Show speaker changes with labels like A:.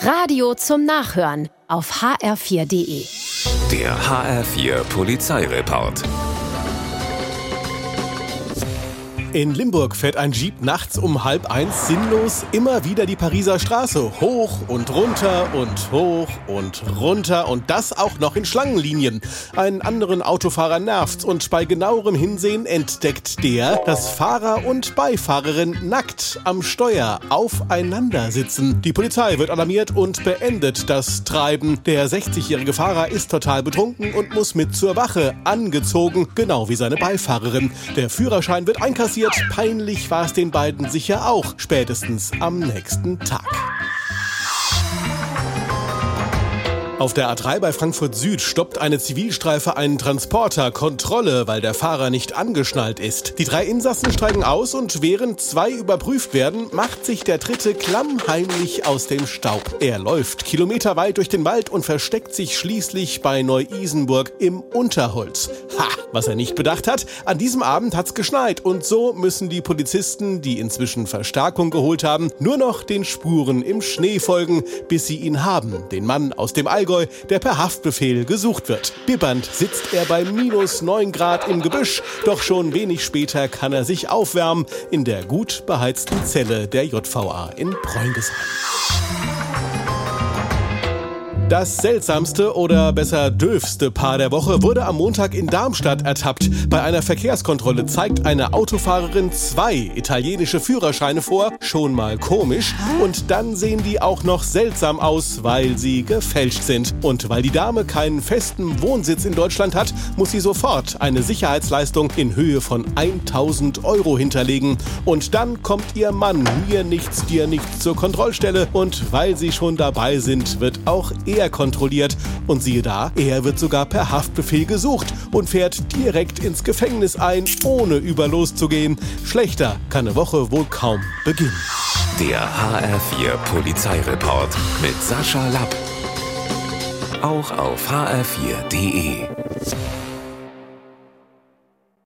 A: Radio zum Nachhören auf hr4.de.
B: Der HR4 Polizeireport.
C: In Limburg fährt ein Jeep nachts um halb eins sinnlos immer wieder die Pariser Straße hoch und runter und hoch und runter und das auch noch in Schlangenlinien. Einen anderen Autofahrer nervt's und bei genauerem Hinsehen entdeckt der, dass Fahrer und Beifahrerin nackt am Steuer aufeinander sitzen. Die Polizei wird alarmiert und beendet das Treiben. Der 60-jährige Fahrer ist total betrunken und muss mit zur Wache angezogen, genau wie seine Beifahrerin. Der Führerschein wird einkassiert passiert. Peinlich war es den beiden sicher auch, spätestens am nächsten Tag. Auf der A3 bei Frankfurt Süd stoppt eine Zivilstreife einen Transporter. Kontrolle, weil der Fahrer nicht angeschnallt ist. Die drei Insassen steigen aus und während zwei überprüft werden, macht sich der dritte klammheimlich aus dem Staub. Er läuft kilometerweit durch den Wald und versteckt sich schließlich bei Neu-Isenburg im Unterholz. Ha! Was er nicht bedacht hat, an diesem Abend hat's geschneit und so müssen die Polizisten, die inzwischen Verstärkung geholt haben, nur noch den Spuren im Schnee folgen, bis sie ihn haben. Den Mann aus dem Allgäu Allgäu, der per Haftbefehl gesucht wird. Bibbernd sitzt er bei minus 9 Grad im Gebüsch, doch schon wenig später kann er sich aufwärmen in der gut beheizten Zelle der JVA in Preundesheim. Das seltsamste oder besser döfste Paar der Woche wurde am Montag in Darmstadt ertappt. Bei einer Verkehrskontrolle zeigt eine Autofahrerin zwei italienische Führerscheine vor. Schon mal komisch. Und dann sehen die auch noch seltsam aus, weil sie gefälscht sind. Und weil die Dame keinen festen Wohnsitz in Deutschland hat, muss sie sofort eine Sicherheitsleistung in Höhe von 1000 Euro hinterlegen. Und dann kommt ihr Mann, mir nichts, dir nichts zur Kontrollstelle. Und weil sie schon dabei sind, wird auch er er kontrolliert. Und siehe da, er wird sogar per Haftbefehl gesucht und fährt direkt ins Gefängnis ein, ohne über loszugehen. Schlechter kann eine Woche wohl kaum beginnen.
B: Der HR4 Polizeireport mit Sascha Lapp. Auch auf hr4.de.